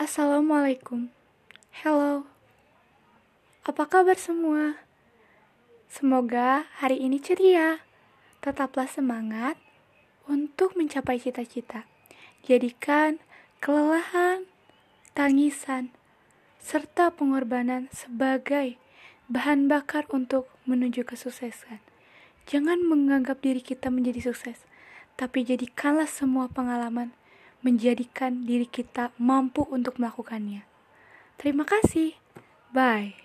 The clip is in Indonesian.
Assalamualaikum. Hello. Apa kabar semua? Semoga hari ini ceria. Tetaplah semangat untuk mencapai cita-cita. Jadikan kelelahan, tangisan, serta pengorbanan sebagai bahan bakar untuk menuju kesuksesan. Jangan menganggap diri kita menjadi sukses, tapi jadikanlah semua pengalaman menjadikan diri kita mampu untuk melakukannya. Terima kasih. Bye.